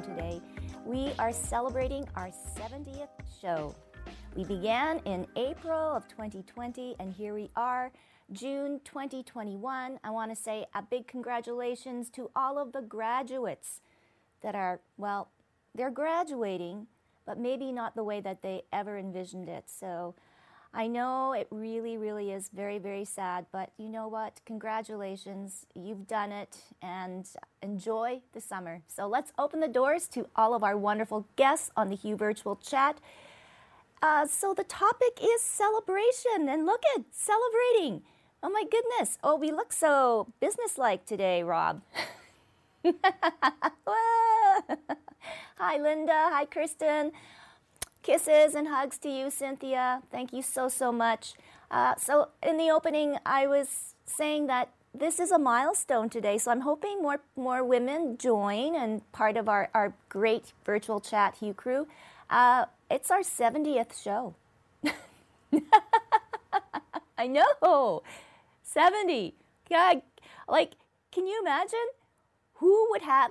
Today. We are celebrating our 70th show. We began in April of 2020, and here we are, June 2021. I want to say a big congratulations to all of the graduates that are, well, they're graduating, but maybe not the way that they ever envisioned it. So I know it really, really is very, very sad, but you know what? Congratulations. You've done it and enjoy the summer. So let's open the doors to all of our wonderful guests on the Hue Virtual Chat. Uh, so the topic is celebration, and look at celebrating. Oh my goodness. Oh, we look so businesslike today, Rob. Hi, Linda. Hi, Kristen. Kisses and hugs to you, Cynthia. Thank you so, so much. Uh, so, in the opening, I was saying that this is a milestone today. So, I'm hoping more, more women join and part of our, our great virtual chat, Hue Crew. Uh, it's our 70th show. I know. 70. God, like, can you imagine who would have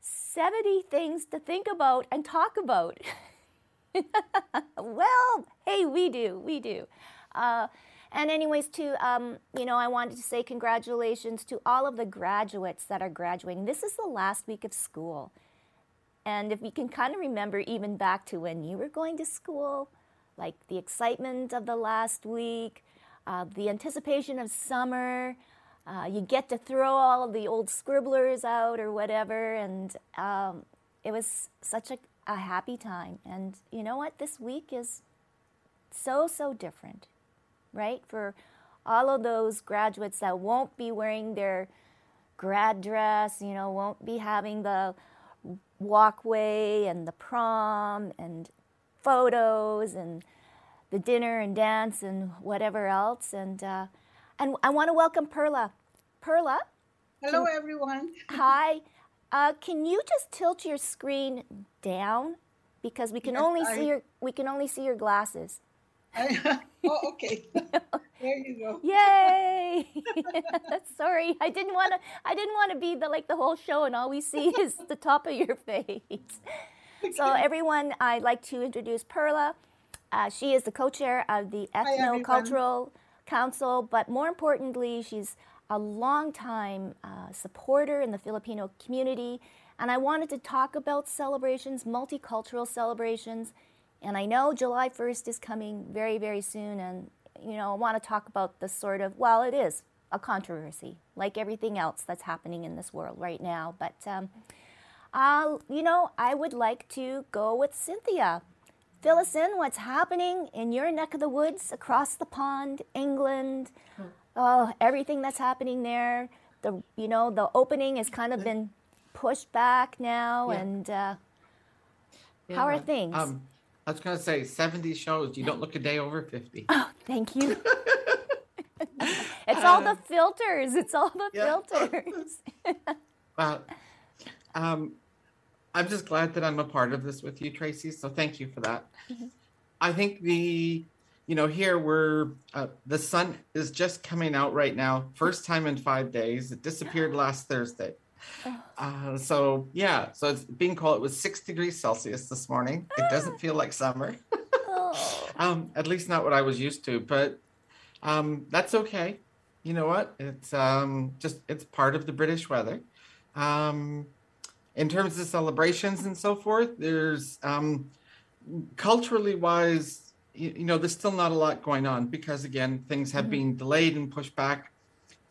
70 things to think about and talk about? well, hey, we do, we do. Uh, and anyways, too, um, you know, I wanted to say congratulations to all of the graduates that are graduating. This is the last week of school. And if you can kind of remember even back to when you were going to school, like the excitement of the last week, uh, the anticipation of summer, uh, you get to throw all of the old scribblers out or whatever. And um, it was such a, a happy time. And you know what? This week is so, so different, right? For all of those graduates that won't be wearing their grad dress, you know, won't be having the walkway and the prom and photos and the dinner and dance and whatever else. And uh, and I want to welcome Perla. Perla. Hello, everyone. Hi. Uh, can you just tilt your screen down because we can Yes, only I- see your we can only see your glasses. I, oh, okay. there you go. Yay! Sorry, I didn't want to. I didn't want to be the like the whole show, and all we see is the top of your face. So, everyone, I'd like to introduce Perla. Uh, she is the co-chair of the everyone. Ethnocultural Council, but more importantly, she's a longtime uh, supporter in the Filipino community. And I wanted to talk about celebrations, multicultural celebrations. And I know July 1st is coming very, very soon. And, you know, I want to talk about the sort of, well, it is a controversy, like everything else that's happening in this world right now. But, um, uh, you know, I would like to go with Cynthia. Fill us in what's happening in your neck of the woods, across the pond, England. Oh, everything that's happening there. The you know the opening has kind of been pushed back now, Yeah. and uh, how are things? Um, I was going to say 70 shows. You don't look a day over 50. oh, thank you. it's all the Uh, filters. It's all the yeah. filters. Well, um, I'm just glad that I'm a part of this with you, Tracy. So thank you for that. Mm-hmm. I think the, you know, here we're, uh, the sun is just coming out right now. First time in five days. It disappeared last Thursday. Oh. Uh, so yeah, so it's being cold. It was six degrees Celsius this morning. It doesn't feel like summer. oh. Um, at least not what I was used to, but um, that's okay. You know what? It's um, just it's part of the British weather. Um, in terms of celebrations and so forth, there's um, culturally wise, you, know, there's still not a lot going on because again, things have Mhm. been delayed and pushed back.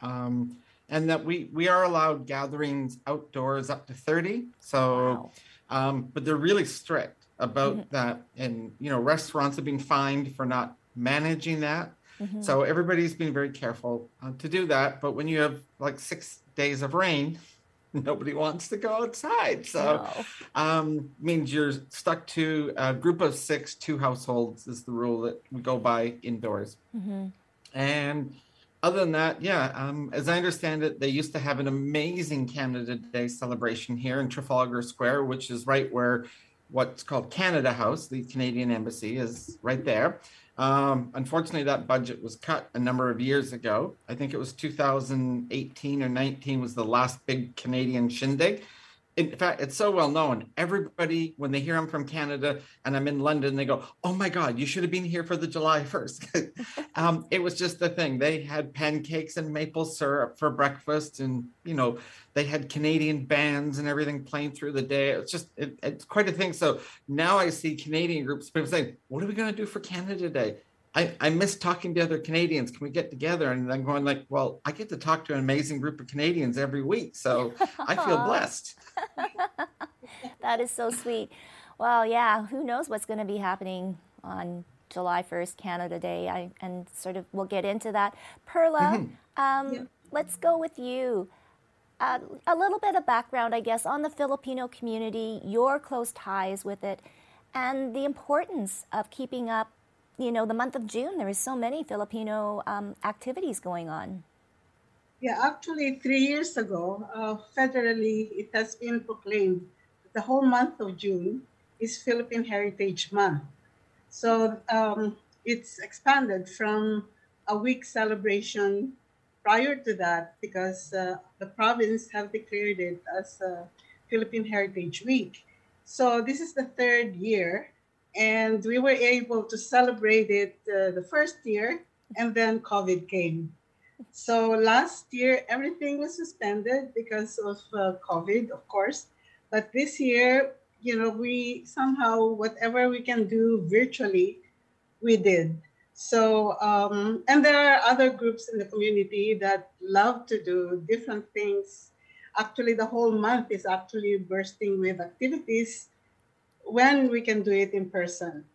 Um, and that we we are allowed gatherings outdoors up to 30. So Wow. um, but they're really strict about Mhm. that and you know restaurants have been fined for not managing that Mhm. so everybody's been very careful uh, to do that but when you have like six days of rain nobody wants to go outside. So No. um, means you're stuck to a group of six, two households is the rule that we go by indoors. Mhm. And other than that, yeah, um, as I understand it, they used to have an amazing Canada Day celebration here in Trafalgar Square, which is right where what's called Canada House, the Canadian Embassy, is right there. Um, unfortunately, that budget was cut a number of years ago. I think it was 2018 or 19 was the last big Canadian shindig. In fact, it's so well known. Everybody, when they hear I'm from Canada and I'm in London, they go, "Oh my God, you should have been here for the July 1st." um, it was just the thing. They had pancakes and maple syrup for breakfast, and you know, they had Canadian bands and everything playing through the day. It's just, it, it's quite a thing. So now I see Canadian groups people saying, "What are we going to do for Canada Day?" I, I miss talking to other Canadians. Can we get together? And I'm going like, well, I get to talk to an amazing group of Canadians every week, so I feel blessed. That is so sweet. Well, yeah, who knows what's going to be happening on July 1st, Canada Day, I, and sort of we'll get into that. Perla, um, Yeah. let's go with you. Uh, a little bit of background, I guess, on the Filipino community, your close ties with it, and the importance of keeping up. You know, the month of June, there is so many Filipino um, activities going on. Yeah, actually, three years ago, uh, federally, it has been proclaimed that the whole month of June is Philippine Heritage Month. So um, it's expanded from a week celebration prior to that because uh, the province have declared it as Philippine Heritage Week. So this is the third year, and we were able to celebrate it uh, the first year, and then COVID came. So last year, everything was suspended because of uh, COVID, of course. But this year, you know, we somehow, whatever we can do virtually, we did. So, um, and there are other groups in the community that love to do different things. Actually, the whole month is actually bursting with activities when we can do it in person.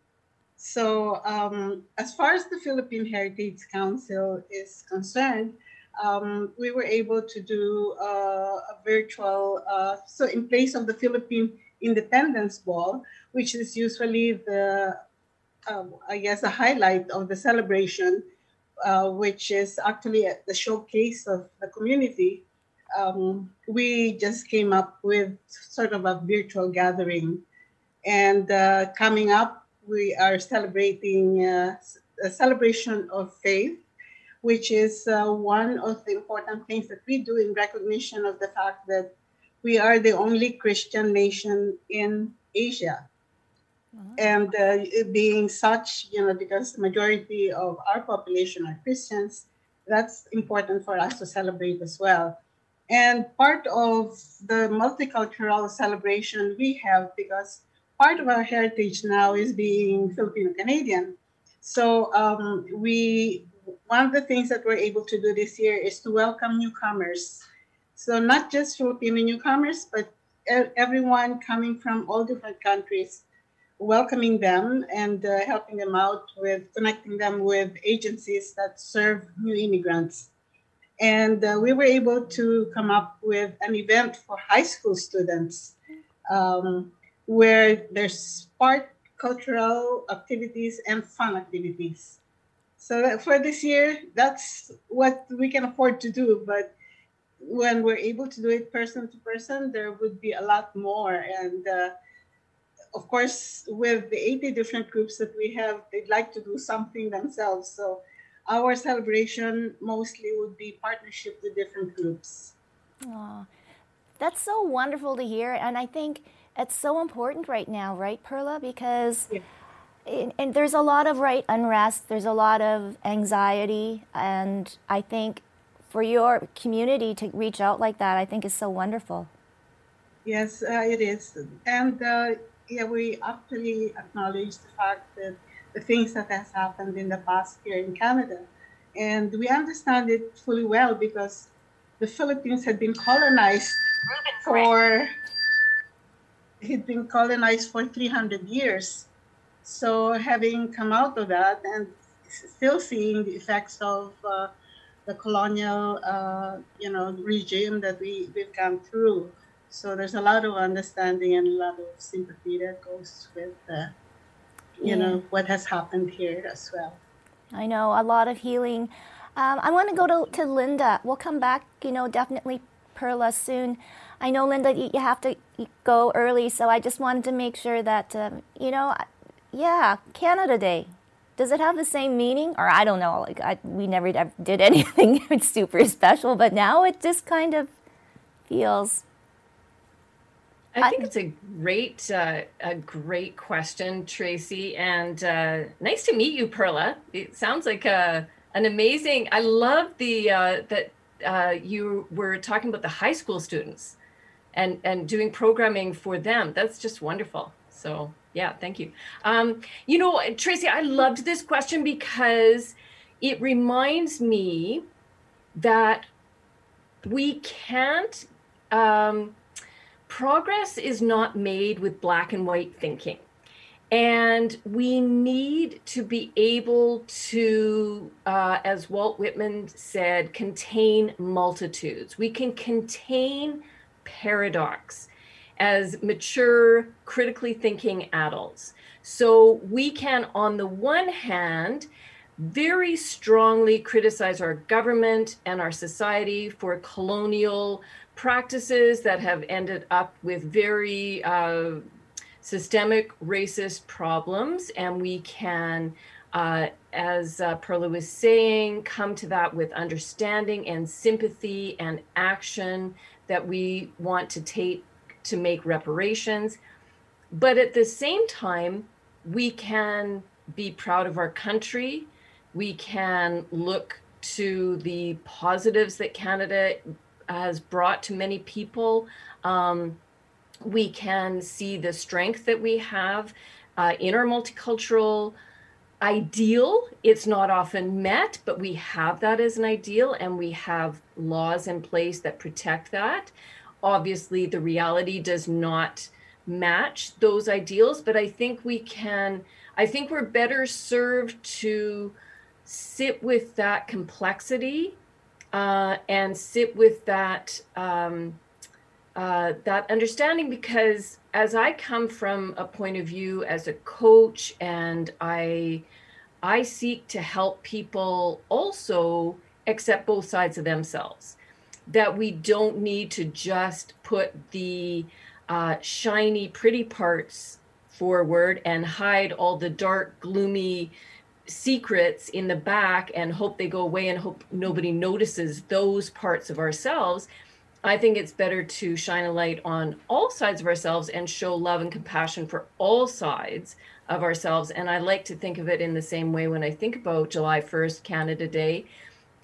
So, um, as far as the Philippine Heritage Council is concerned, um, we were able to do uh, a virtual, uh, so in place of the Philippine Independence Ball, which is usually the, um, I guess, a highlight of the celebration, uh, which is actually the showcase of the community. Um, we just came up with sort of a virtual gathering. And uh, coming up, we are celebrating uh, a celebration of faith, which is uh, one of the important things that we do in recognition of the fact that we are the only Christian nation in Asia. And uh, being such, you know, because the majority of our population are Christians, that's important for us to celebrate as well. And part of the multicultural celebration we have, because part of our heritage now is being Filipino Canadian. So um, we one of the things that we're able to do this year is to welcome newcomers. So not just Filipino newcomers, but everyone coming from all different countries, welcoming them and uh, helping them out with connecting them with agencies that serve new immigrants. And uh, we were able to come up with an event for high school students um, where there's part cultural activities and fun activities. So for this year, that's what we can afford to do. But when we're able to do it person to person, there would be a lot more. And uh, of course, with the 80 different groups that we have, they'd like to do something themselves. So our celebration mostly would be partnership with different groups. Aw, that's so wonderful to hear, and I think it's so important right now, right, Perla? Because Yeah. and, and there's a lot of right unrest, there's a lot of anxiety, and I think for your community to reach out like that, I think is so wonderful. Yes, uh, it is. And uh, yeah, we actually acknowledge the fact that the things that has happened in the past here in Canada. And we understand it fully well because the Philippines had been colonized for had been colonized for 300 years. So having come out of that and still seeing the effects of uh, the colonial, uh, you know, regime that we, we've gone through. So there's a lot of understanding and a lot of sympathy that goes with, uh, you Yeah. know, what has happened here as well. I know a lot of healing. Um, I want to go to, to Linda. We'll come back, you know, definitely Perla soon. I know, Linda, you, you have to go early, so I just wanted to make sure that, um, you know, yeah, Canada Day. Does it have the same meaning? Or I don't know. Like I, we never did anything super special, but now it just kind of feels. I think it's a great, uh, a great question, Tracy, and uh, nice to meet you, Perla. It sounds like a, an amazing. I love the uh, that uh, you were talking about the high school students, and and doing programming for them. That's just wonderful. So yeah, thank you. Um, you know, Tracy, I loved this question because it reminds me that we can't. Um, progress is not made with black and white thinking. And we need to be able to, uh, as Walt Whitman said, contain multitudes. We can contain paradox as mature, critically thinking adults. So we can, on the one hand, very strongly criticize our government and our society for colonial practices that have ended up with very uh, systemic racist problems. And we can, uh, as uh, Perla was saying, come to that with understanding and sympathy and action that we want to take to make reparations. But at the same time, we can be proud of our country. We can look to the positives that Canada has brought to many people. Um, we can see the strength that we have uh, in our multicultural ideal. It's not often met, but we have that as an ideal, and we have laws in place that protect that. Obviously, the reality does not match those ideals, but I think we can, I think we're better served to sit with that complexity uh, and sit with that um, uh, that understanding because as I come from a point of view as a coach and I I seek to help people also accept both sides of themselves that we don't need to just put the uh, shiny pretty parts forward and hide all the dark gloomy secrets in the back and hope they go away and hope nobody notices those parts of ourselves. I think it's better to shine a light on all sides of ourselves and show love and compassion for all sides of ourselves. And I like to think of it in the same way when I think about July 1st, Canada Day.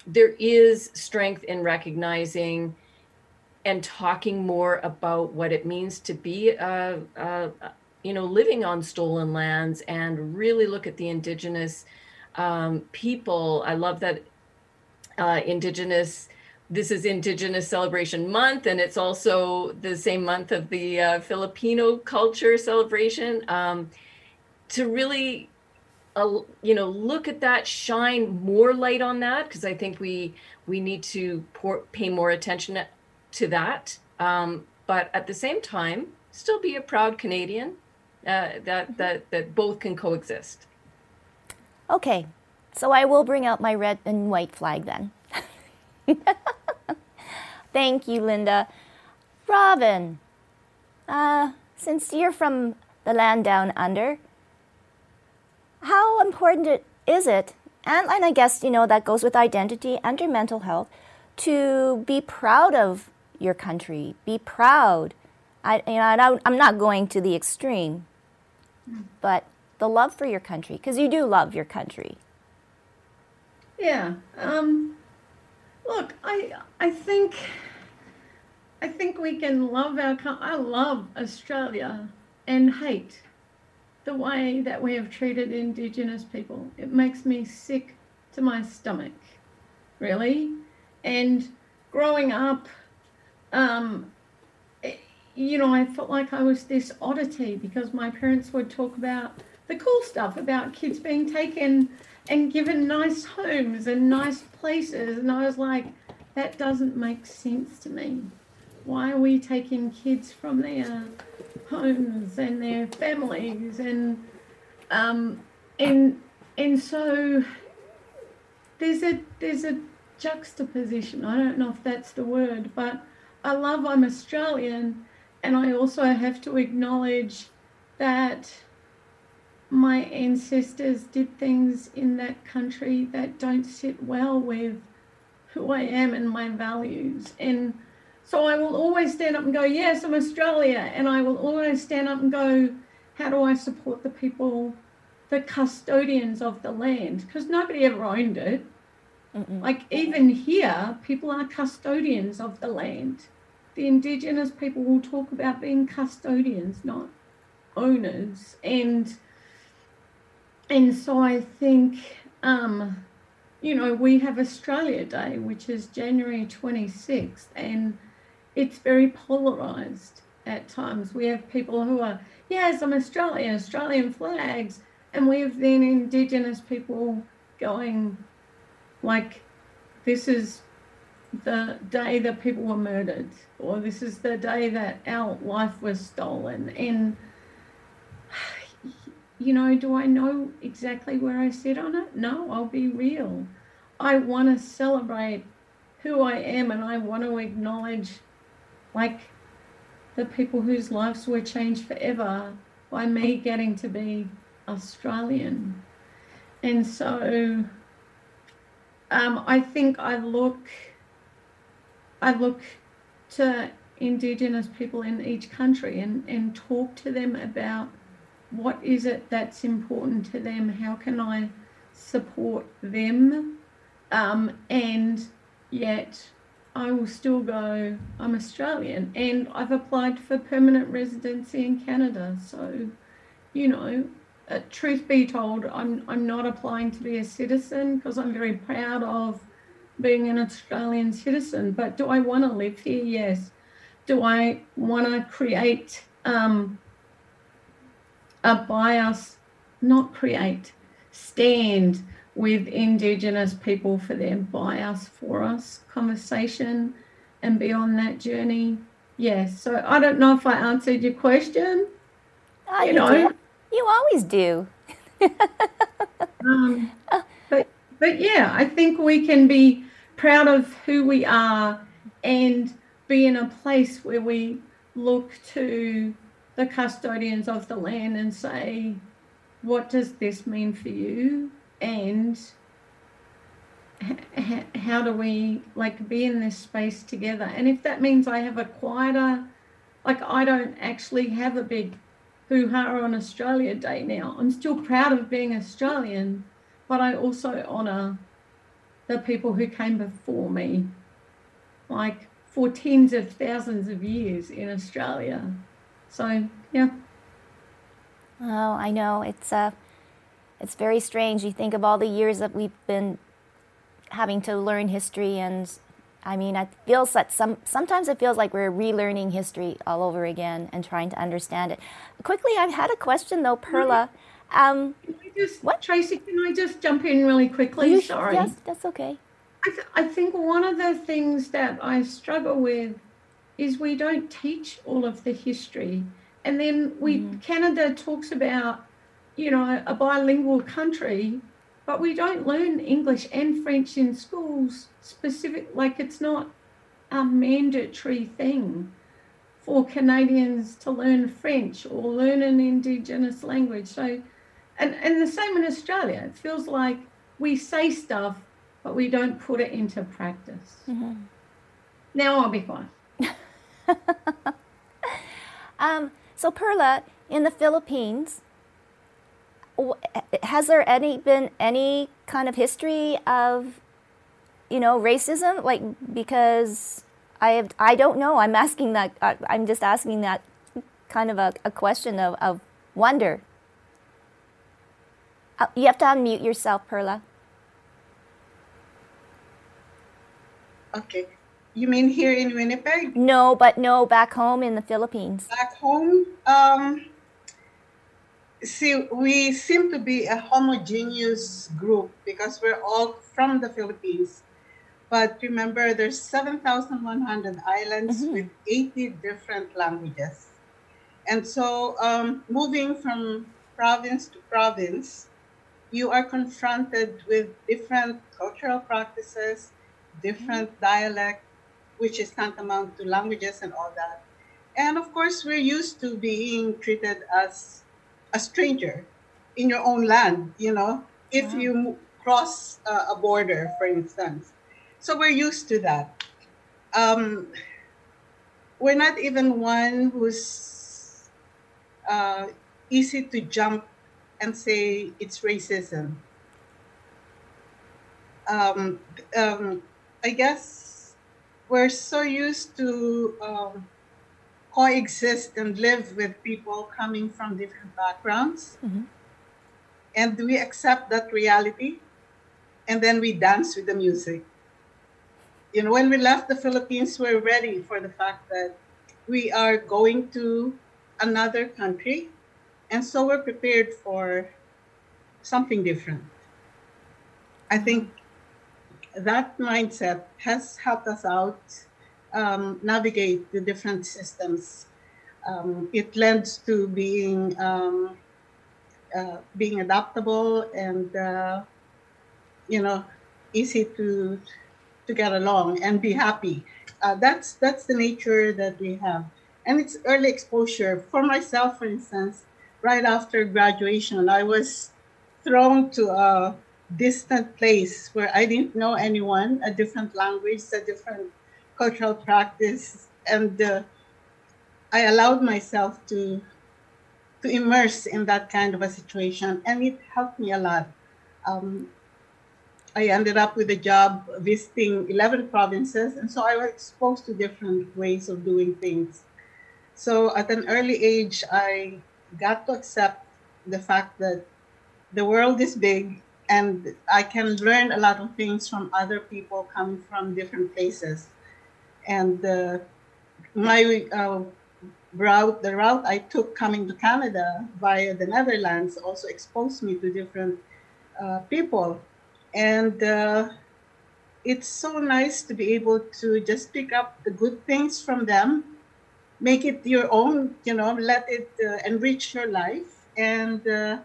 There is strength in recognizing and talking more about what it means to be a, a, you know living on stolen lands and really look at the indigenous um, people i love that uh, indigenous this is indigenous celebration month and it's also the same month of the uh, filipino culture celebration um, to really uh, you know look at that shine more light on that because i think we we need to pour, pay more attention to that um, but at the same time still be a proud canadian uh, that that that both can coexist. Okay, so I will bring out my red and white flag then. Thank you, Linda. Robin, uh, since you're from the land down under, how important is it, and, and I guess you know that goes with identity and your mental health, to be proud of your country, be proud. I, you know, I I'm not going to the extreme, but the love for your country, because you do love your country. Yeah. Um, look, I I think I think we can love our. I love Australia and hate the way that we have treated Indigenous people. It makes me sick to my stomach, really. And growing up, um, eh, you know, I felt like I was this oddity because my parents would talk about the cool stuff about kids being taken and given nice homes and nice places. And I was like, that doesn't make sense to me. Why are we taking kids from their homes and their families and um, and and so there's a there's a juxtaposition. I don't know if that's the word, but I love I'm Australian, and I also have to acknowledge that my ancestors did things in that country that don't sit well with who I am and my values. And so I will always stand up and go, Yes, I'm Australia. And I will always stand up and go, How do I support the people, the custodians of the land? Because nobody ever owned it. Mm-mm. Like even here, people are custodians of the land. The indigenous people will talk about being custodians, not owners. And and so I think, um, you know, we have Australia Day, which is January 26th, and it's very polarized at times. We have people who are, yes, I'm Australian, Australian flags, and we have then Indigenous people going, like, this is the day that people were murdered, or this is the day that our life was stolen. And you know, do I know exactly where I sit on it? No, I'll be real. I want to celebrate who I am and I want to acknowledge, like, the people whose lives were changed forever by me getting to be Australian. And so um, I think I look, I look to Indigenous people in each country and, and talk to them about what is it that's important to them? How can I support them? Um, and yet I will still go, I'm Australian and I've applied for permanent residency in Canada. So, you know, uh, truth be told, I'm, I'm not applying to be a citizen because I'm very proud of being an Australian citizen. But do I want to live here? Yes. Do I want to create um, a bias, not create, stand with Indigenous people for their bias for us conversation and be on that journey. Yes. So I don't know if I answered your question. Oh, you, you, know, do. you always do. um, but but yeah, I think we can be proud of who we are and be in a place where we look to the custodians of the land and say, what does this mean for you? And how do we like be in this space together? And if that means I have a quieter, like I don't actually have a big hoo ha on Australia Day now, I'm still proud of being Australian, but I also honour the people who came before me, like for tens of thousands of years in Australia. So yeah. Oh, I know it's uh, it's very strange. You think of all the years that we've been having to learn history, and I mean, it feels that some sometimes it feels like we're relearning history all over again and trying to understand it. Quickly, I've had a question though, Perla. Um, just, what Tracy? Can I just jump in really quickly? You, Sorry. Yes, that's okay. I, th- I think one of the things that I struggle with is we don't teach all of the history. And then we mm. Canada talks about, you know, a bilingual country, but we don't learn English and French in schools specific like it's not a mandatory thing for Canadians to learn French or learn an indigenous language. So and, and the same in Australia. It feels like we say stuff, but we don't put it into practice. Mm-hmm. Now I'll be quiet. um, so, Perla, in the Philippines, has there any been any kind of history of, you know, racism? Like, because I have, I don't know. I'm asking that. I'm just asking that kind of a, a question of, of wonder. Uh, you have to unmute yourself, Perla. Okay. You mean here in Winnipeg? No, but no, back home in the Philippines. Back home, um, see, we seem to be a homogeneous group because we're all from the Philippines. But remember, there's 7,100 islands Mhm. with 80 different languages. And so, um, moving from province to province, you are confronted with different cultural practices, different dialect, which is tantamount to languages and all that. And of course, we're used to being treated as a stranger in your own land, you know, if Wow. you cross uh, a border, for instance. So we're used to that. Um, we're not even one who's uh, easy to jump and say it's racism. Um, um, I guess we're so used to um, coexist and live with people coming from different backgrounds. Mhm. And we accept that reality and then we dance with the music. You know, when we left the Philippines, we're ready for the fact that we are going to another country. And so we're prepared for something different. I think that mindset has helped us out um, navigate the different systems. Um, it lends to being um, uh, being adaptable and uh, you know easy to to get along and be happy. Uh, that's that's the nature that we have, and it's early exposure. For myself, for instance, right after graduation, I was thrown to a distant place where I didn't know anyone, a different language, a different cultural practice, and uh, I allowed myself to to immerse in that kind of a situation, and it helped me a lot. Um, I ended up with a job visiting 11 provinces, and so I was exposed to different ways of doing things. So at an early age, I got to accept the fact that the world is big and I can learn a lot of things from other people coming from different places. And uh, my uh, route, the route I took coming to Canada via the Netherlands, also exposed me to different uh, people. And uh, it's so nice to be able to just pick up the good things from them, make it your own, you know, let it uh, enrich your life. And uh,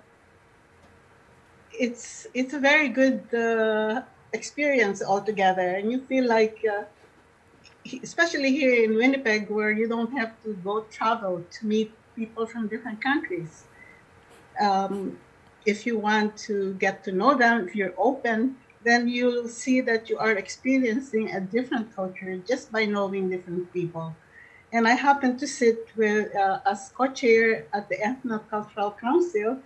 it's it's a very good uh, experience altogether, and you feel like, especially here in Winnipeg, where you don't have to go travel to meet people from different countries. Um, if you want to get to know them, if you're open, then you'll see that you are experiencing a different culture just by knowing different people. And I happen to sit with uh, as co-chair at the Ethnocultural Council,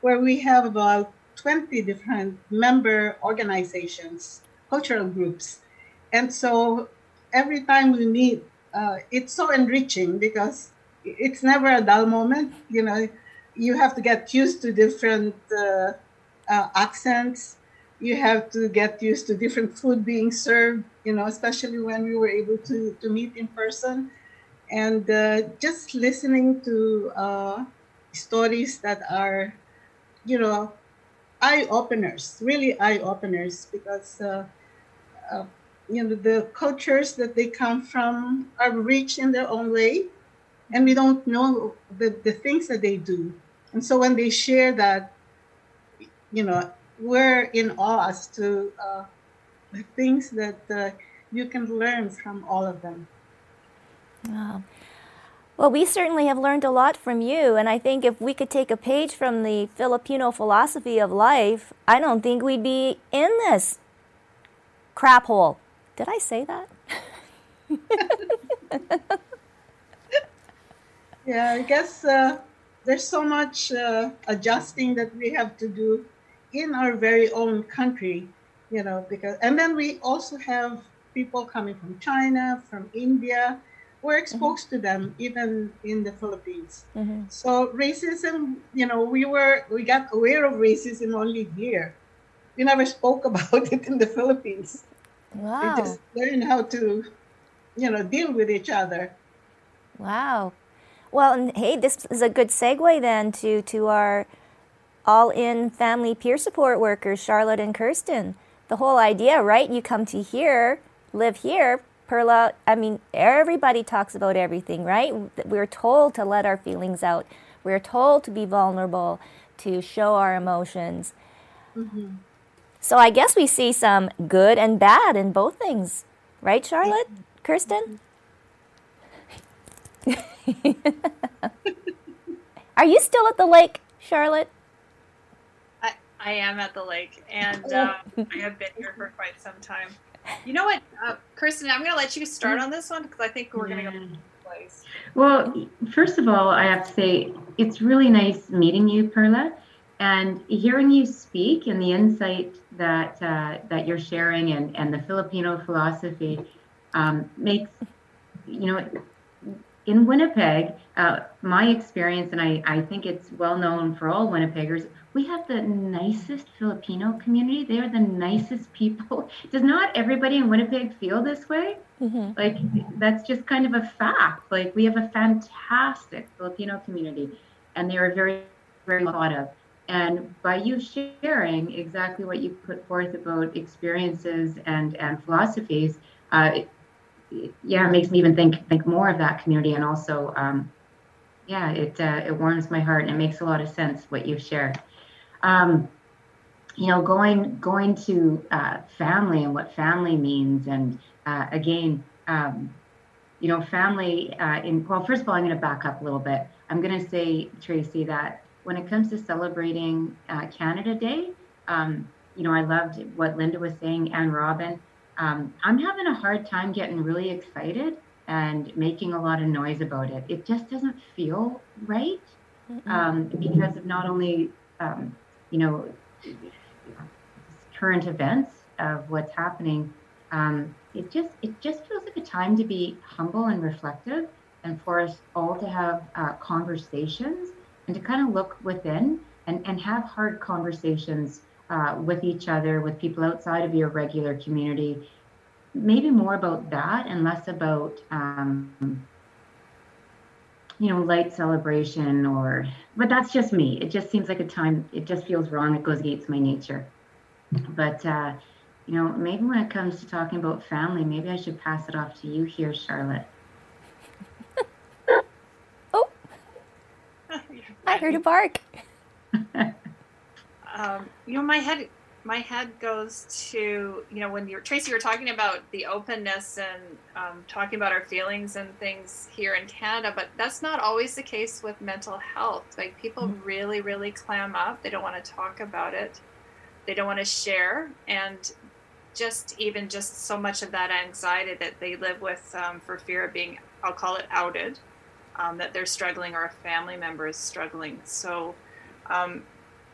where we have about 20 different member organizations, cultural groups. And so every time we meet, uh, it's so enriching because it's never a dull moment. You know, you have to get used to different uh, uh, accents. You have to get used to different food being served, you know, especially when we were able to, to meet in person. And uh, just listening to uh, stories that are, you know, eye openers, really eye openers, because uh, you know the cultures that they come from are rich in their own way, and we don't know the, the things that they do. And so when they share that, you know, we're in awe as to uh, the things that uh, you can learn from all of them. Wow. Well, we certainly have learned a lot from you, and I think if we could take a page from the Filipino philosophy of life, I don't think we'd be in this crap hole. Did I say that? Yeah, I guess uh, there's so much uh, adjusting that we have to do in our very own country, you know, because, and then we also have people coming from China, from India. We're exposed to them even in the Philippines. Mm-hmm. So racism, you know, we were, we got aware of racism only here. We never spoke about it in the Philippines. Wow. We just learned how to, you know, deal with each other. Wow. Well, and hey, this is a good segue then to to our all-in family peer support workers, Charlotte and Kirsten. The whole idea, right? You come to here, live here. Perla, I mean, everybody talks about everything, right? We're told to let our feelings out. We're told to be vulnerable, to show our emotions. Mm-hmm. So I guess we see some good and bad in both things, right, Charlotte? Kirsten? Are you still at the lake, Charlotte? I, I am at the lake, and uh, I have been here for quite some time. You know what, uh, Kirsten? I'm going to let you start on this one because I think we're going to go place. Well, first of all, I have to say it's really nice meeting you, Perla, and hearing you speak and the insight that uh, that you're sharing and, and the Filipino philosophy um, makes you know in Winnipeg, uh, my experience, and I, I think it's well known for all Winnipeggers, we have the nicest Filipino community. They are the nicest people. Does not everybody in Winnipeg feel this way? Mm-hmm. Like, that's just kind of a fact. Like, we have a fantastic Filipino community, and they are very, very thought of. And by you sharing exactly what you put forth about experiences and, and philosophies, uh, yeah, it makes me even think think more of that community, and also, um, yeah, it uh, it warms my heart and it makes a lot of sense what you've shared. Um, you know, going going to uh, family and what family means, and uh, again, um, you know, family. Uh, in well, first of all, I'm going to back up a little bit. I'm going to say, Tracy, that when it comes to celebrating uh, Canada Day, um, you know, I loved what Linda was saying and Robin um, I'm having a hard time getting really excited and making a lot of noise about it. It just doesn't feel right um, because of not only, um, you know, current events of what's happening. Um, it just it just feels like a time to be humble and reflective, and for us all to have uh, conversations and to kind of look within and and have hard conversations uh, with each other, with people outside of your regular community, maybe more about that and less about, um, you know, light celebration or, but that's just me. It just seems like a time, it just feels wrong. It goes against my nature. But, uh, you know, maybe when it comes to talking about family, maybe I should pass it off to you here, Charlotte. oh, I heard a bark. um, you know, my head my head goes to you know when you're Tracy, you're talking about the openness and um, talking about our feelings and things here in Canada, but that's not always the case with mental health. Like people mm-hmm. really, really clam up. They don't want to talk about it. They don't want to share, and just even just so much of that anxiety that they live with um, for fear of being, I'll call it outed, um, that they're struggling or a family member is struggling. So um,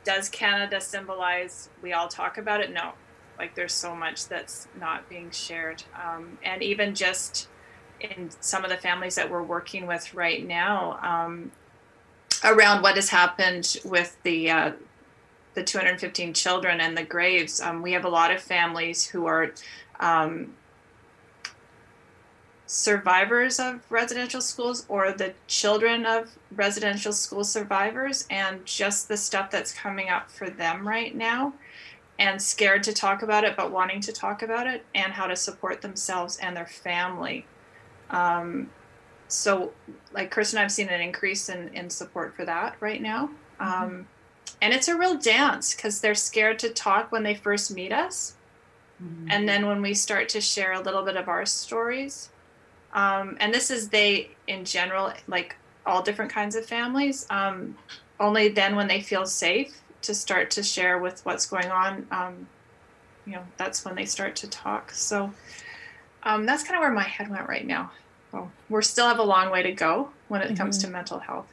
does Canada symbolize we all talk about it? No. Like there's so much that's not being shared. Um, and even just in some of the families that we're working with right now, um, around what has happened with the uh, the 215 children and the graves, um, we have a lot of families who are um, survivors of residential schools or the children of residential school survivors and just the stuff that's coming up for them right now and scared to talk about it but wanting to talk about it and how to support themselves and their family um, so like kirsten i've seen an increase in, in support for that right now mm-hmm. um, and it's a real dance because they're scared to talk when they first meet us mm-hmm. and then when we start to share a little bit of our stories um, and this is they in general, like all different kinds of families. Um, only then, when they feel safe to start to share with what's going on, um, you know, that's when they start to talk. So um, that's kind of where my head went right now. Well, we still have a long way to go when it mm-hmm. comes to mental health.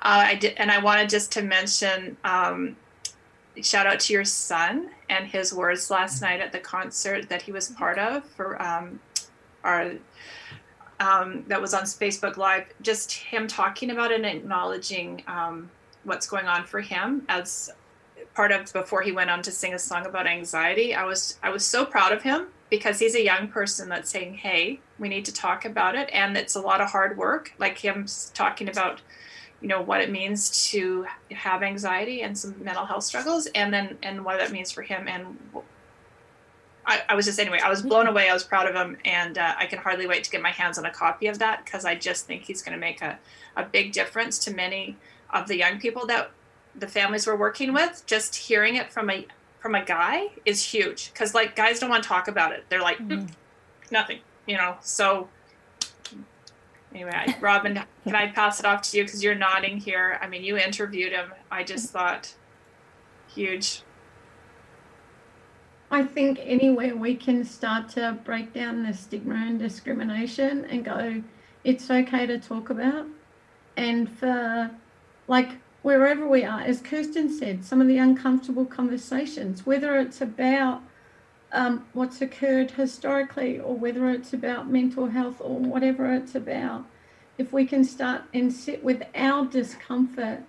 Uh, I did, and I wanted just to mention um, shout out to your son and his words last night at the concert that he was part of for um, our um, that was on Facebook Live, just him talking about and acknowledging um, what's going on for him as part of before he went on to sing a song about anxiety. I was I was so proud of him because he's a young person that's saying, "Hey, we need to talk about it," and it's a lot of hard work. Like him talking about, you know, what it means to have anxiety and some mental health struggles, and then and what that means for him. And I, I was just anyway, I was blown away. I was proud of him, and uh, I can hardly wait to get my hands on a copy of that because I just think he's going to make a a big difference to many of the young people that the families we're working with. Just hearing it from a from a guy is huge because like guys don't want to talk about it. They're like mm-hmm. nothing, you know. So anyway, Robin, can I pass it off to you because you're nodding here? I mean, you interviewed him. I just thought huge. I think anywhere we can start to break down the stigma and discrimination and go, it's okay to talk about. And for like wherever we are, as Kirsten said, some of the uncomfortable conversations, whether it's about um, what's occurred historically or whether it's about mental health or whatever it's about, if we can start and sit with our discomfort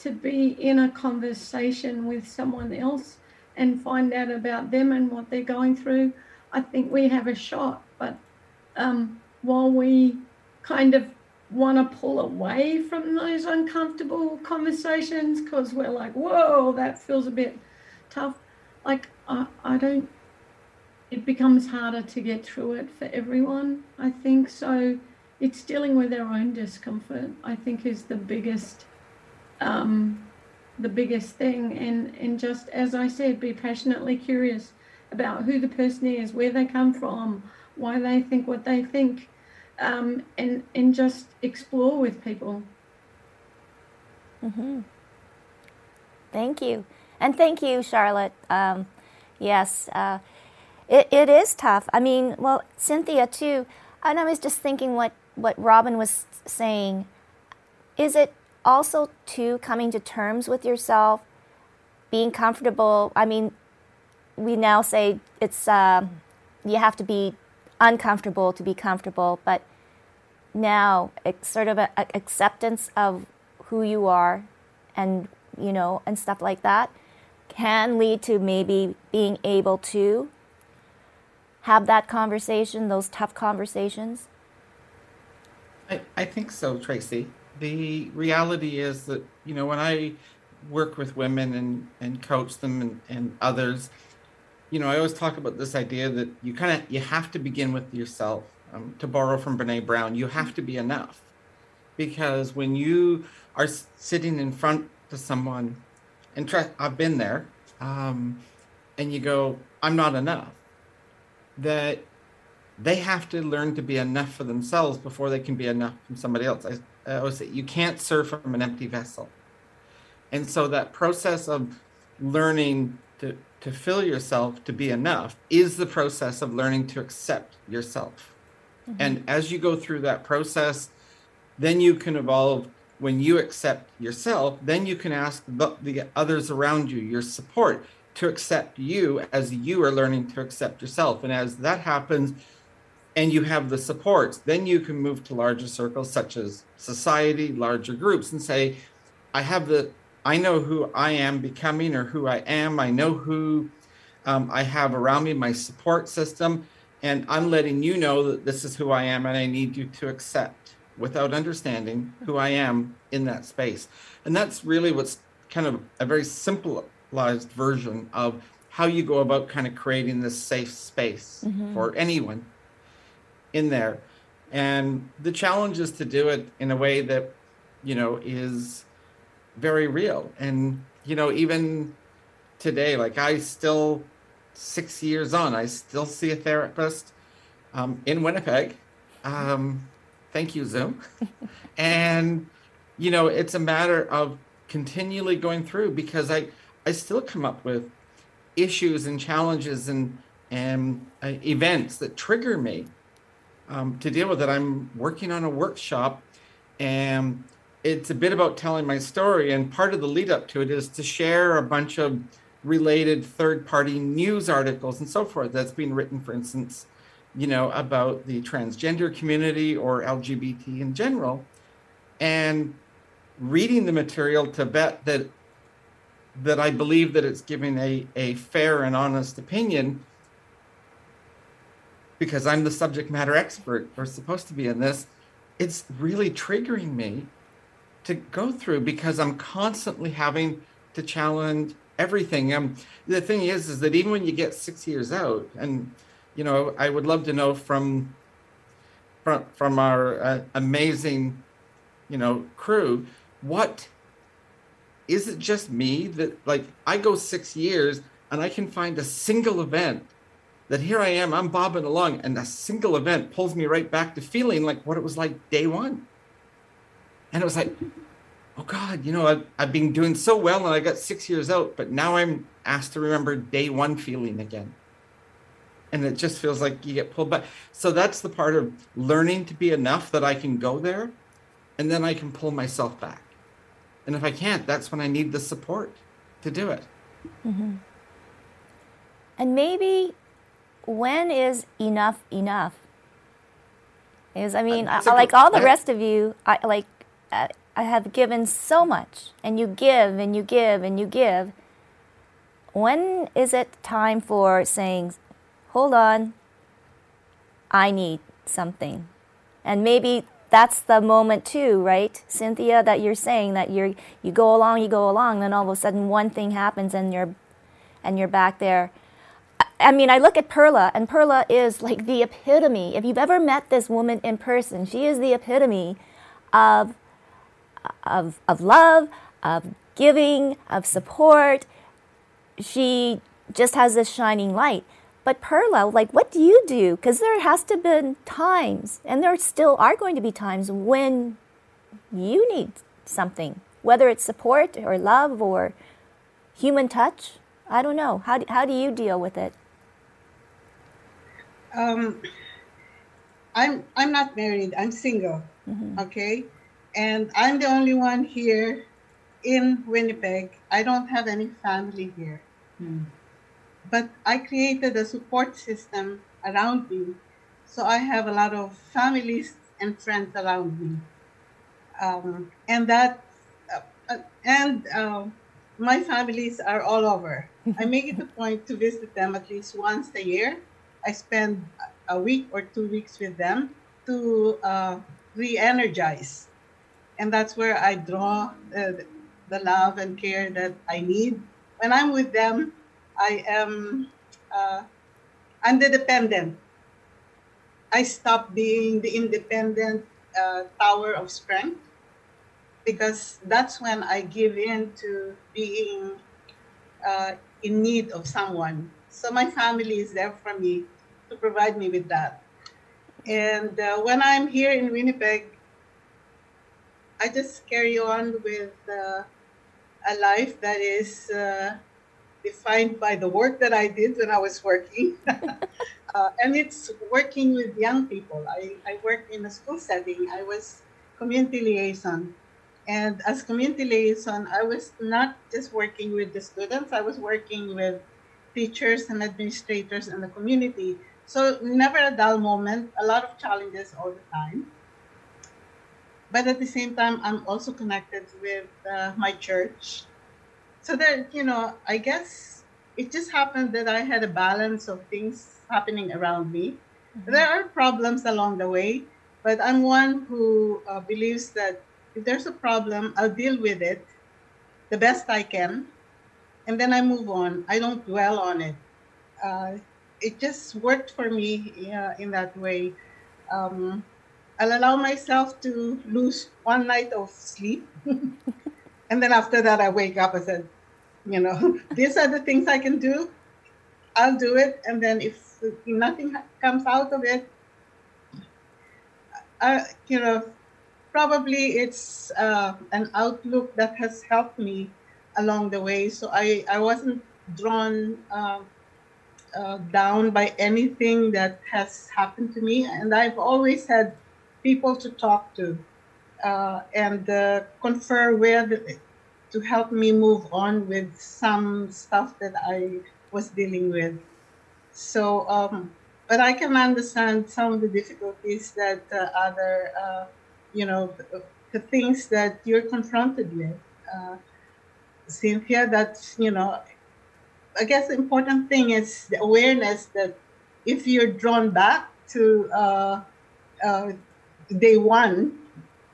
to be in a conversation with someone else and find out about them and what they're going through, I think we have a shot. But um, while we kind of want to pull away from those uncomfortable conversations because we're like, whoa, that feels a bit tough. Like, I, I don't, it becomes harder to get through it for everyone, I think. So it's dealing with our own discomfort, I think, is the biggest. Um, the biggest thing and and just as i said be passionately curious about who the person is where they come from why they think what they think um, and and just explore with people. Mm-hmm. Thank you, and thank you, Charlotte. Um, yes, uh, it, it is tough. I mean, well, Cynthia too. And I was just thinking what what Robin was saying. Is it also too coming to terms with yourself, being comfortable? I mean, we now say it's uh, you have to be uncomfortable to be comfortable, but now it's sort of an acceptance of who you are and you know and stuff like that can lead to maybe being able to have that conversation, those tough conversations? I, I think so, Tracy. The reality is that, you know, when I work with women and, and coach them and, and others, you know, I always talk about this idea that you kind of you have to begin with yourself. Um, to borrow from Brene Brown, you have to be enough, because when you are sitting in front to someone, and try, I've been there, um, and you go, "I'm not enough," that they have to learn to be enough for themselves before they can be enough from somebody else. I, I always say you can't serve from an empty vessel, and so that process of learning to to fill yourself to be enough is the process of learning to accept yourself. Mm-hmm. And as you go through that process, then you can evolve. When you accept yourself, then you can ask the, the others around you, your support, to accept you as you are learning to accept yourself. And as that happens, and you have the supports, then you can move to larger circles such as society, larger groups, and say, I have the I know who I am becoming or who I am. I know who um, I have around me, my support system, and I'm letting you know that this is who I am and I need you to accept without understanding who I am in that space. And that's really what's kind of a very simplified version of how you go about kind of creating this safe space mm-hmm. for anyone in there. And the challenge is to do it in a way that, you know, is very real. And, you know, even today, like I still, six years on, I still see a therapist um, in Winnipeg. Um, thank you, Zoom. and, you know, it's a matter of continually going through because I, I still come up with issues and challenges and, and uh, events that trigger me um, to deal with it. I'm working on a workshop and it's a bit about telling my story, and part of the lead up to it is to share a bunch of related third party news articles and so forth that's been written, for instance, you know, about the transgender community or LGBT in general, and reading the material to bet that that I believe that it's giving a, a fair and honest opinion. Because I'm the subject matter expert or supposed to be in this, it's really triggering me to go through because I'm constantly having to challenge everything. Um, the thing is, is that even when you get six years out, and you know, I would love to know from from from our uh, amazing, you know, crew, what is it just me that like I go six years and I can find a single event that here I am, I'm bobbing along, and a single event pulls me right back to feeling like what it was like day one. And it was like, oh God, you know, I've, I've been doing so well and I got six years out, but now I'm asked to remember day one feeling again. And it just feels like you get pulled back. So that's the part of learning to be enough that I can go there and then I can pull myself back. And if I can't, that's when I need the support to do it. Mm-hmm. And maybe when is enough enough? Is I mean, I, like all the rest of you, I like. Uh, I have given so much, and you give and you give and you give. When is it time for saying, hold on, I need something? And maybe that's the moment too, right, Cynthia, that you're saying that you're you go along, you go along, then all of a sudden one thing happens and you're and you're back there. I mean, I look at Perla, and Perla is like the epitome. If you've ever met this woman in person, she is the epitome of of, of love, of giving, of support. She just has this shining light. But Perla, like, what do you do? Because there has to be times, and there still are going to be times when you need something, whether it's support or love or human touch. I don't know. How do, how do you deal with it? Um, I'm I'm not married. I'm single. Mm-hmm. Okay, and I'm the only one here in Winnipeg. I don't have any family here. Hmm. But I created a support system around me. So I have a lot of families and friends around me. Um, and that, uh, uh, and uh, my families are all over. I make it a point to visit them at least once a year. I spend a week or two weeks with them to uh, re energize and that's where I draw the, the love and care that I need. When I'm with them, I am uh, I'm the dependent. I stop being the independent uh, tower of strength because that's when I give in to being uh, in need of someone. So my family is there for me to provide me with that. And uh, when I'm here in Winnipeg, I just carry on with uh, a life that is uh, defined by the work that I did when I was working. uh, and it's working with young people. I, I worked in a school setting. I was community liaison. And as community liaison, I was not just working with the students, I was working with teachers and administrators in the community. So never a dull moment, a lot of challenges all the time but at the same time, I'm also connected with uh, my church. So that, you know, I guess it just happened that I had a balance of things happening around me. Mm-hmm. There are problems along the way, but I'm one who uh, believes that if there's a problem, I'll deal with it the best I can, and then I move on. I don't dwell on it. Uh, it just worked for me uh, in that way. Um, I'll allow myself to lose one night of sleep. and then after that, I wake up and said, you know, these are the things I can do. I'll do it. And then if nothing comes out of it, uh, you know, probably it's uh, an outlook that has helped me along the way. So I, I wasn't drawn uh, uh, down by anything that has happened to me. And I've always had people to talk to uh, and uh, confer with to help me move on with some stuff that I was dealing with. So, um, but I can understand some of the difficulties that uh, other, uh, you know, the, the, things that you're confronted with. Uh, Cynthia, that's, you know, I guess the important thing is the awareness that if you're drawn back to uh, uh, day one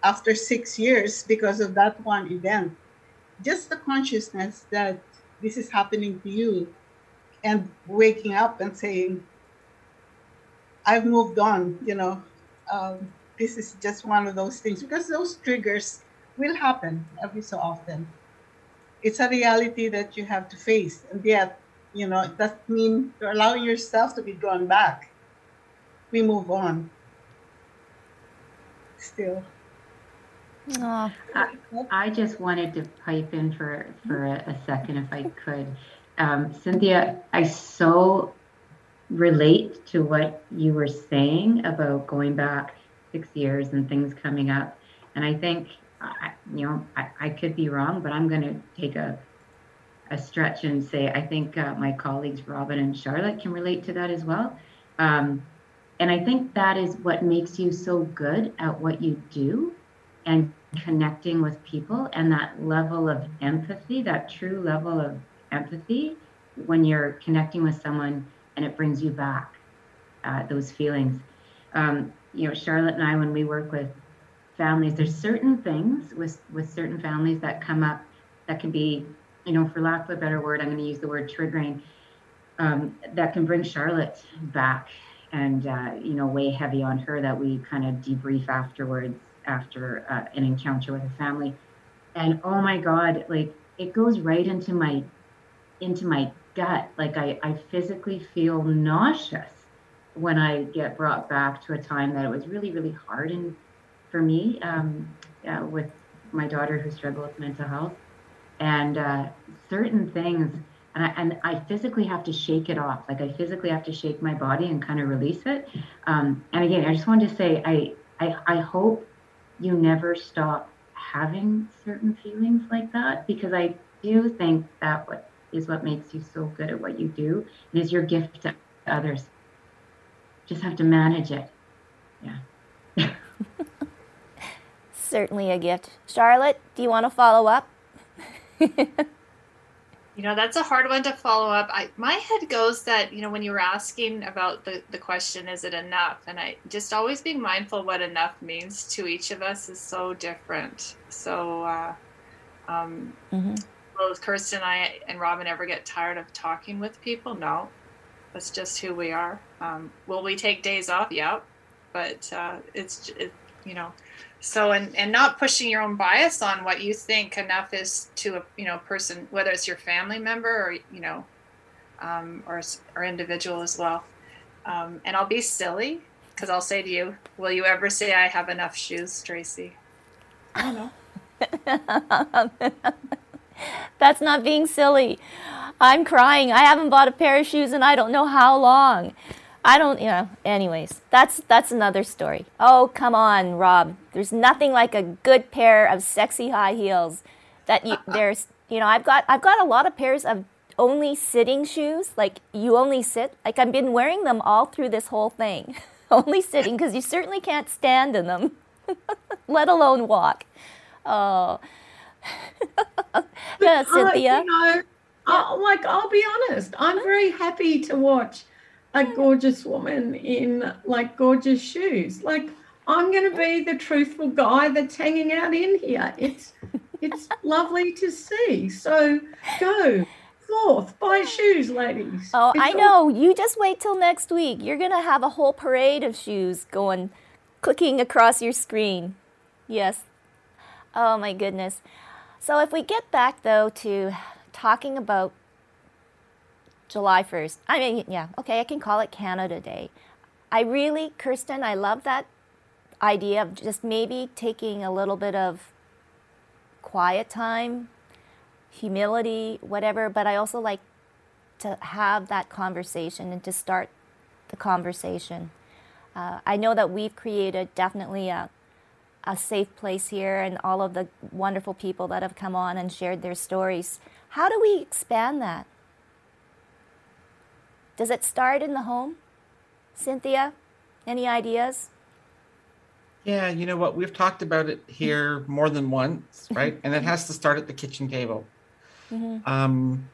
after six years because of that one event, just the consciousness that this is happening to you and waking up and saying, I've moved on, you know, um, this is just one of those things because those triggers will happen every so often. It's a reality that you have to face, and yet, you know, it doesn't mean you're allowing yourself to be drawn back. We move on. Still. I, I just wanted to pipe in for, for a, a second if I could. Um, Cynthia, I so relate to what you were saying about going back six years and things coming up. And I think, I, you know, I, I could be wrong, but I'm going to take a, a stretch and say I think uh, my colleagues Robin and Charlotte can relate to that as well. Um, and I think that is what makes you so good at what you do and connecting with people and that level of empathy, that true level of empathy when you're connecting with someone and it brings you back uh, those feelings. Um, you know, Charlotte and I, when we work with families, there's certain things with with certain families that come up that can be, you know, for lack of a better word, I'm going to use the word triggering, um, that can bring Charlotte back and uh, you know weigh heavy on her that we kind of debrief afterwards after uh, an encounter with a family. And oh my god like it goes right into my into my gut. Like i i physically feel nauseous when i get brought back to a time that it was really really hard and for me um, uh, with my daughter who struggled with mental health and uh, certain things and I, and I physically have to shake it off like i physically have to shake my body and kind of release it um, and again i just wanted to say I, I i hope you never stop having certain feelings like that because I do think that what is what makes you so good at what you do and is your gift to others. Just have to manage it. Yeah. Certainly a gift. Charlotte, do you want to follow up? You know, that's a hard one to follow up. I my head goes that, you know, when you were asking about the, the question, is it enough? And I just always being mindful what enough means to each of us is so different. So uh, um mm-hmm. will Kirsten and I and Robin ever get tired of talking with people? No. That's just who we are. Um, will we take days off? Yep. But uh, it's it, you know, so and and not pushing your own bias on what you think enough is to a you know person whether it's your family member or you know um, or or individual as well. Um, and i'll be silly because i'll say to you will you ever say i have enough shoes tracy? I don't know. That's not being silly. I'm crying. I haven't bought a pair of shoes and i don't know how long I don't, you know, anyways, that's that's another story. Oh, come on, Rob. There's nothing like a good pair of sexy high heels that you there's, you know, I've got I've got a lot of pairs of only sitting shoes, like you only sit. Like I've been wearing them all through this whole thing. only sitting because you certainly can't stand in them, let alone walk. Oh. yeah, Cynthia. you know, I, like I'll be honest, I'm very happy to watch a gorgeous woman in like gorgeous shoes. Like I'm going to be the truthful guy that's hanging out in here. It's it's lovely to see. So go forth, buy shoes, ladies. Oh, it's I know. you just wait till next week. You're going to have a whole parade of shoes going clicking across your screen. Yes. Oh my goodness. So if we get back though to talking about July 1st. I mean, yeah, okay, I can call it Canada Day. I really, Kirsten, I love that idea of just maybe taking a little bit of quiet time, humility, whatever, but I also like to have that conversation and to start the conversation. Uh, I know that we've created definitely a, a safe place here and all of the wonderful people that have come on and shared their stories. How do we expand that? Does it start in the home? Cynthia, any ideas? Yeah, you know what? We've talked about it here more than once, right? and it has to start at the kitchen table. Mm-hmm. Um,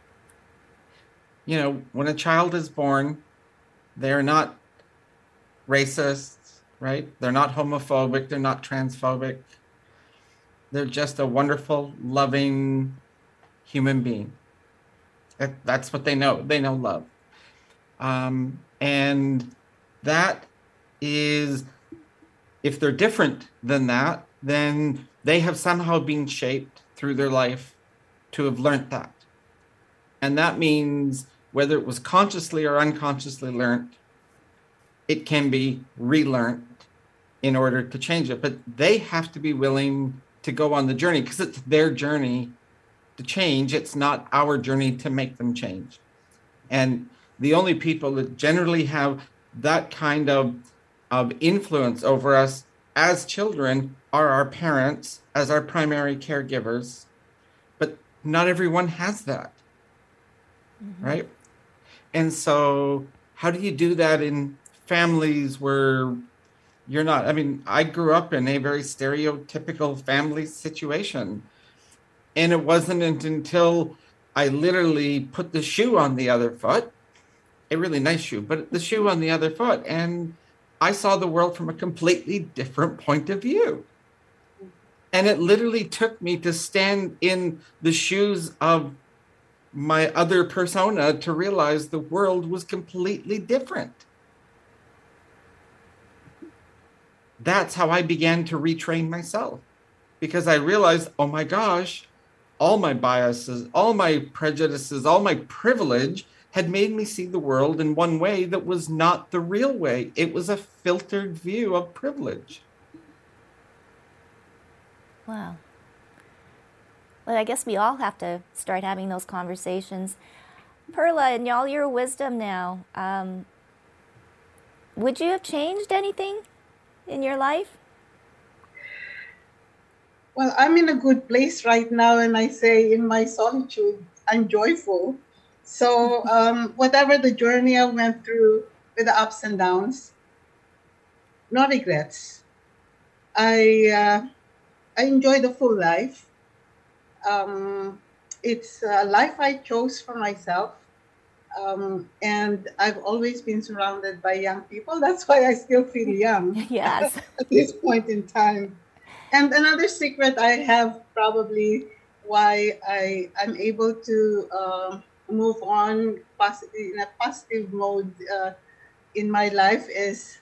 you know, when a child is born, They're not racist, right? They're not homophobic. They're not transphobic. They're just a wonderful, loving human being. That's what they know. They know love. Um, and that is, if they're different than that, then they have somehow been shaped through their life to have learned that. And that means whether it was consciously or unconsciously learned, it can be relearned in order to change it. But they have to be willing to go on the journey because it's their journey to change. It's not our journey to make them change. And the only people that generally have that kind of, of influence over us as children are our parents as our primary caregivers. But not everyone has that. Mm-hmm. Right. And so, how do you do that in families where you're not? I mean, I grew up in a very stereotypical family situation. And it wasn't until I literally put the shoe on the other foot, a really nice shoe, but the shoe on the other foot. And I saw the world from a completely different point of view. And it literally took me to stand in the shoes of my other persona to realize the world was completely different. That's how I began to retrain myself because I realized, oh my gosh, all my biases, all my prejudices, all my privilege had made me see the world in one way that was not the real way. It was a filtered view of privilege. Wow. Well, I guess we all have to start having those conversations. Perla, in all your wisdom now, um, would you have changed anything in your life? Well, I'm in a good place right now, and I say in my solitude, I'm joyful. So, um, whatever the journey I went through with the ups and downs, no regrets. I uh, I enjoy the full life. Um, it's a life I chose for myself. Um, and I've always been surrounded by young people. That's why I still feel young. Yes. at this point in time. And another secret I have probably why I I'm able to uh, move on in a positive mode uh, in my life is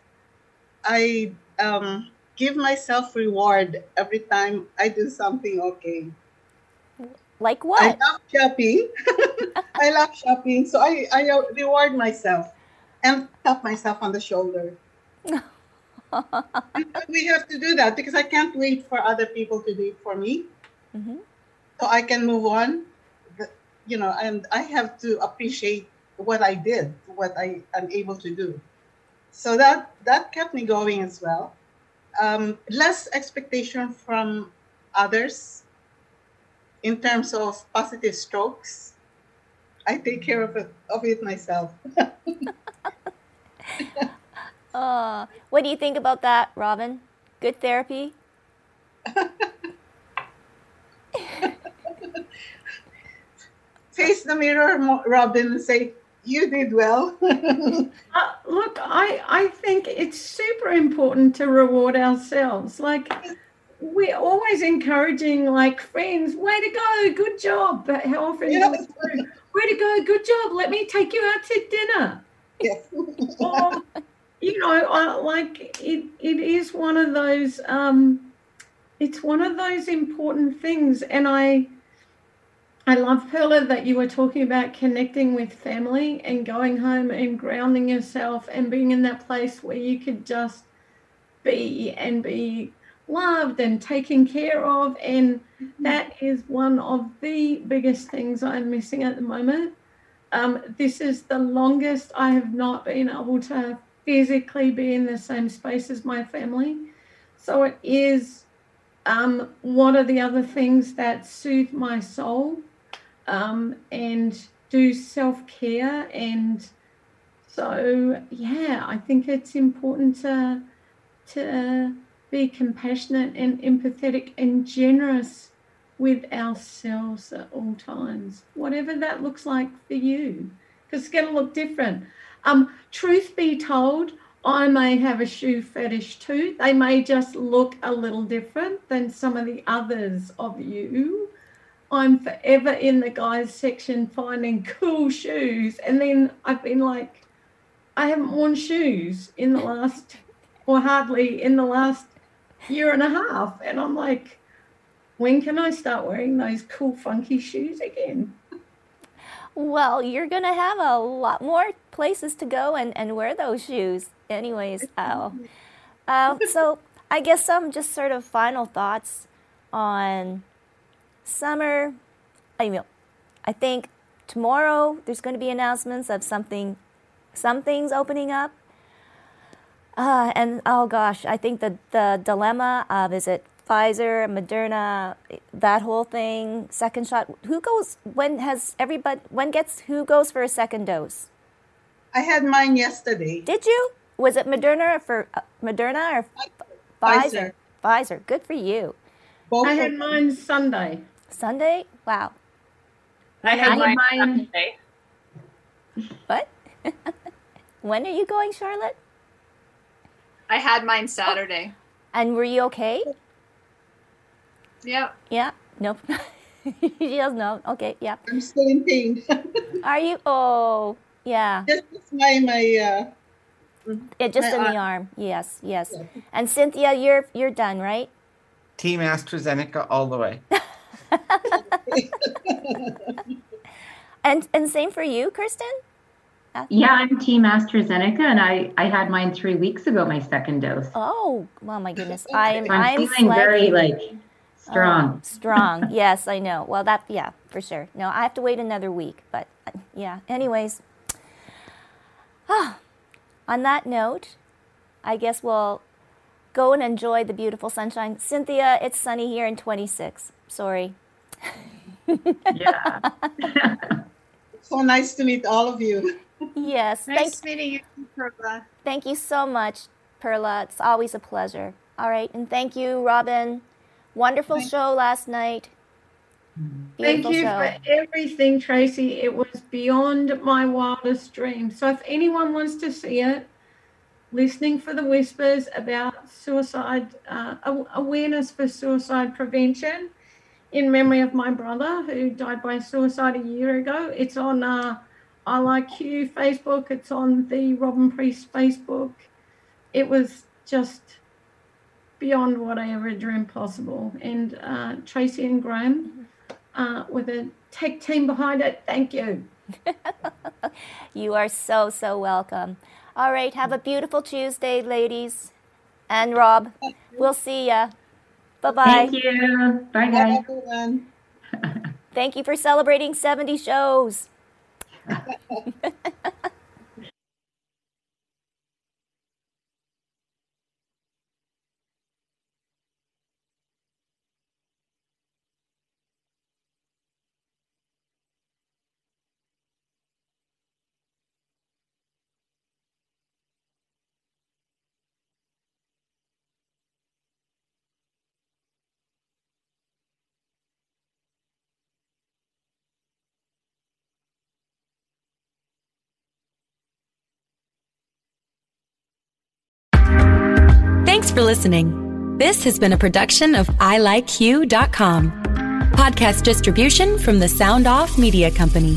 I um, give myself reward every time I do something okay. Like what? I love shopping. I love shopping, so I, I reward myself and tap myself on the shoulder. we have to do that because I can't wait for other people to do it for me. Mm-hmm. So I can move on, you know, and I have to appreciate what I did, what I am able to do. So that that kept me going as well. Um, less expectation from others in terms of positive strokes. I take care of it of it myself. uh, what do you think about that, Robin? Good therapy? Face the mirror, Robin, and say, you did well. uh, look, I, I think it's super important to reward ourselves. Like, we're always encouraging, like, friends, way to go, good job. But how often we way to go, good job, let me take you out to dinner? Yes. or, you know, I, like, it, it is one of those, um, it's one of those important things. And I, I love, Perla, that you were talking about connecting with family and going home and grounding yourself and being in that place where you could just be and be loved and taken care of. And mm-hmm. that is one of the biggest things I'm missing at the moment. Um, this is the longest I have not been able to physically be in the same space as my family. So it is um, one of the other things that soothe my soul um, and do self care. And so, yeah, I think it's important to to be compassionate and empathetic and generous with ourselves at all times, whatever that looks like for you. because it's going to look different. Um, truth be told, I may have a shoe fetish too. They may just look a little different than some of the others of you. I'm forever in the guys section finding cool shoes. And then I've been like, I haven't worn shoes in the last, or hardly in the last year and a half. And I'm like, when can I start wearing those cool, funky shoes again? Well, you're going to have a lot more places to go and, and wear those shoes. Anyways, uh, uh, so I guess some just sort of final thoughts on summer. I mean, I think tomorrow there's going to be announcements of something, some things opening up. Uh, and oh gosh, I think the the dilemma of is it Pfizer, Moderna, that whole thing, second shot. Who goes? When has everybody? When gets? Who goes for a second dose? I had mine yesterday. Did you? Was it Moderna or for uh, Moderna or Pfizer? Pfizer. Pfizer. Good for you. Both I had them. mine Sunday. Sunday. Wow. I had mine mine- Saturday. What? when are you going, Charlotte? I had mine Saturday. And were you okay? Yeah. Yeah. Nope. she doesn't know. Okay. Yeah. I'm still in pain. Are you? Oh, yeah. Just my my uh, Yeah, just in My the arm. arm. Yes, yes. Yeah. And Cynthia, you're you're done, right? Team AstraZeneca all the way. And and same for you, Kristen. Yeah, I'm Team AstraZeneca, and I, I had mine three weeks ago, my second dose. Oh, well, my goodness. I'm I'm, I'm feeling very like strong. Oh, strong. Yes, I know. Well, that yeah, for sure. No, I have to wait another week, but uh, yeah. Anyways, ah, on that note, I guess we'll go and enjoy the beautiful sunshine. Cynthia, it's sunny here in 26. Sorry. yeah. so nice to meet all of you. Yes. Thank Nice meeting you, Perla. Thank you so much, Perla. It's always a pleasure. All right, and thank you, Robin. Wonderful Thank- show last night. Thank you show. for everything, Tracy. It was beyond my wildest dreams. So if anyone wants to see it, listening for the whispers about suicide uh, awareness for suicide prevention in memory of my brother who died by suicide a year ago. It's on uh, I Like You Facebook. It's on the Robin Priest Facebook. It was just beyond what I ever dreamed possible. And uh, Tracy and Graham uh, with a tech team behind it. Thank you. You are so, so welcome. All right, have a beautiful Tuesday, ladies. And Rob, we'll see ya. Bye bye. Thank you. Bye, Bye, guys. everyone. Thank you for celebrating 70 shows. Thanks for listening. This has been a production of ilikeyou.com. Podcast distribution from the Sound Off Media Company.